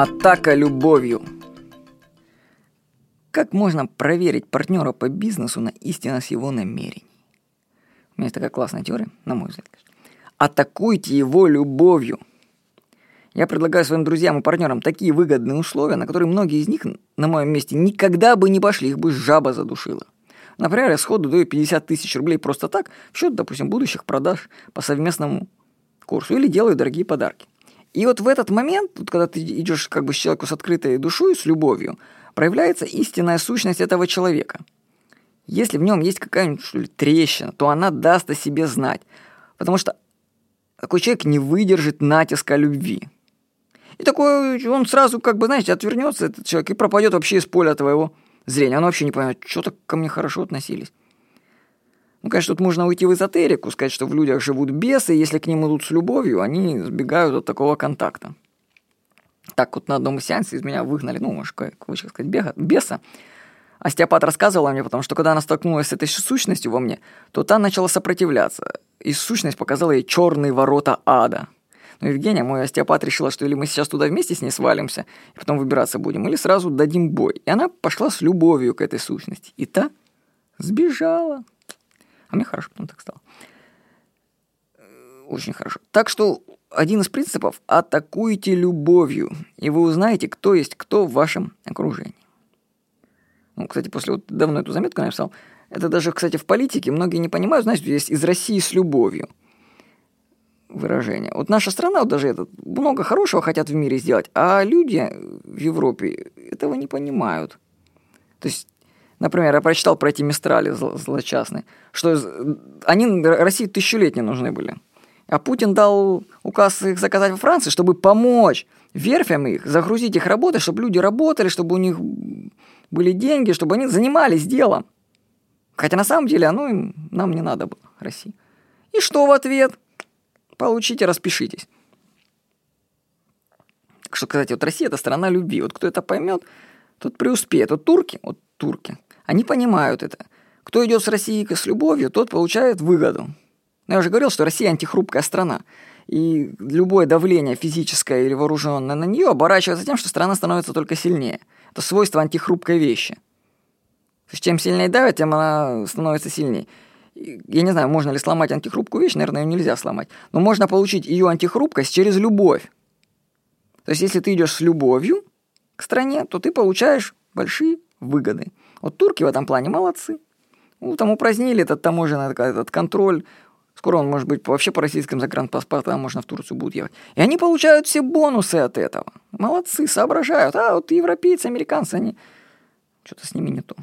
Атака любовью. Как можно проверить партнера по бизнесу на истинность его намерений? У меня есть такая классная теория, на мой взгляд. Атакуйте его любовью. Я предлагаю своим друзьям и партнерам такие выгодные условия, на которые многие из них на моем месте никогда бы не пошли, их бы жаба задушила. Например, я сходу даю 50 тысяч рублей просто так, в счет, допустим, будущих продаж по совместному курсу, или делаю дорогие подарки. И вот в этот момент, вот, когда ты идешь как бы с человеку с открытой душой, с любовью, проявляется истинная сущность этого человека. Если в нем есть какая-нибудь трещина, то она даст о себе знать. Потому что такой человек не выдержит натиска любви. И такой, он сразу, как бы, знаете, отвернется, этот человек, и пропадет вообще из поля твоего зрения. Он вообще не поймет, что так ко мне хорошо относились. Ну, конечно, тут можно уйти в эзотерику, сказать, что в людях живут бесы, если к ним идут с любовью, они сбегают от такого контакта. Так вот на одном сеансе из меня выгнали, ну, может, как сказать, бега, беса. Остеопат рассказывала мне, потому что когда она столкнулась с этой сущностью во мне, то та начала сопротивляться. И сущность показала ей черные ворота ада. Но Евгения, мой остеопат, решила, что или мы сейчас туда вместе с ней свалимся, и потом выбираться будем, или сразу дадим бой. И она пошла с любовью к этой сущности. И та сбежала. А мне хорошо потом так стало. Очень хорошо. Так что один из принципов – атакуйте любовью, и вы узнаете, кто есть кто в вашем окружении. Ну, кстати, после вот давно эту заметку написал. Это даже, кстати, в политике многие не понимают, знаете, есть из России с любовью выражение. Вот наша страна, вот даже этот, много хорошего хотят в мире сделать, а люди в Европе этого не понимают. То есть, например, я прочитал про эти мистрали злочастные, что они России тысячу лет не нужны были. А Путин дал указ их заказать во Франции, чтобы помочь верфям их, загрузить их работой, чтобы люди работали, чтобы у них были деньги, чтобы они занимались делом. Хотя на самом деле оно им, нам не надо было, России. И что в ответ? Получите, распишитесь. Так что, кстати, вот Россия – это страна любви. Вот кто это поймет, тот преуспеет. Вот турки, вот турки, они понимают это. Кто идет с Россией с любовью, тот получает выгоду. Но я уже говорил, что Россия антихрупкая страна. И любое давление физическое или вооруженное на нее оборачивается тем, что страна становится только сильнее. Это свойство антихрупкой вещи. То есть чем сильнее давят, тем она становится сильнее я не знаю, можно ли сломать антихрупкую вещь, наверное, ее нельзя сломать, но можно получить ее антихрупкость через любовь. То есть, если ты идешь с любовью к стране, то ты получаешь большие выгоды. Вот турки в этом плане молодцы. Ну, там упразднили этот таможенный этот контроль. Скоро он, может быть, вообще по российским загранпаспортам можно в Турцию будет ехать. И они получают все бонусы от этого. Молодцы, соображают. А вот европейцы, американцы, они... Что-то с ними не то.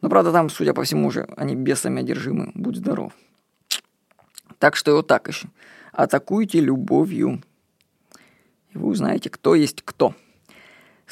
Но, правда, там, судя по всему, уже они бесами одержимы. Будь здоров. Так что вот так еще. Атакуйте любовью. И вы узнаете, кто есть кто.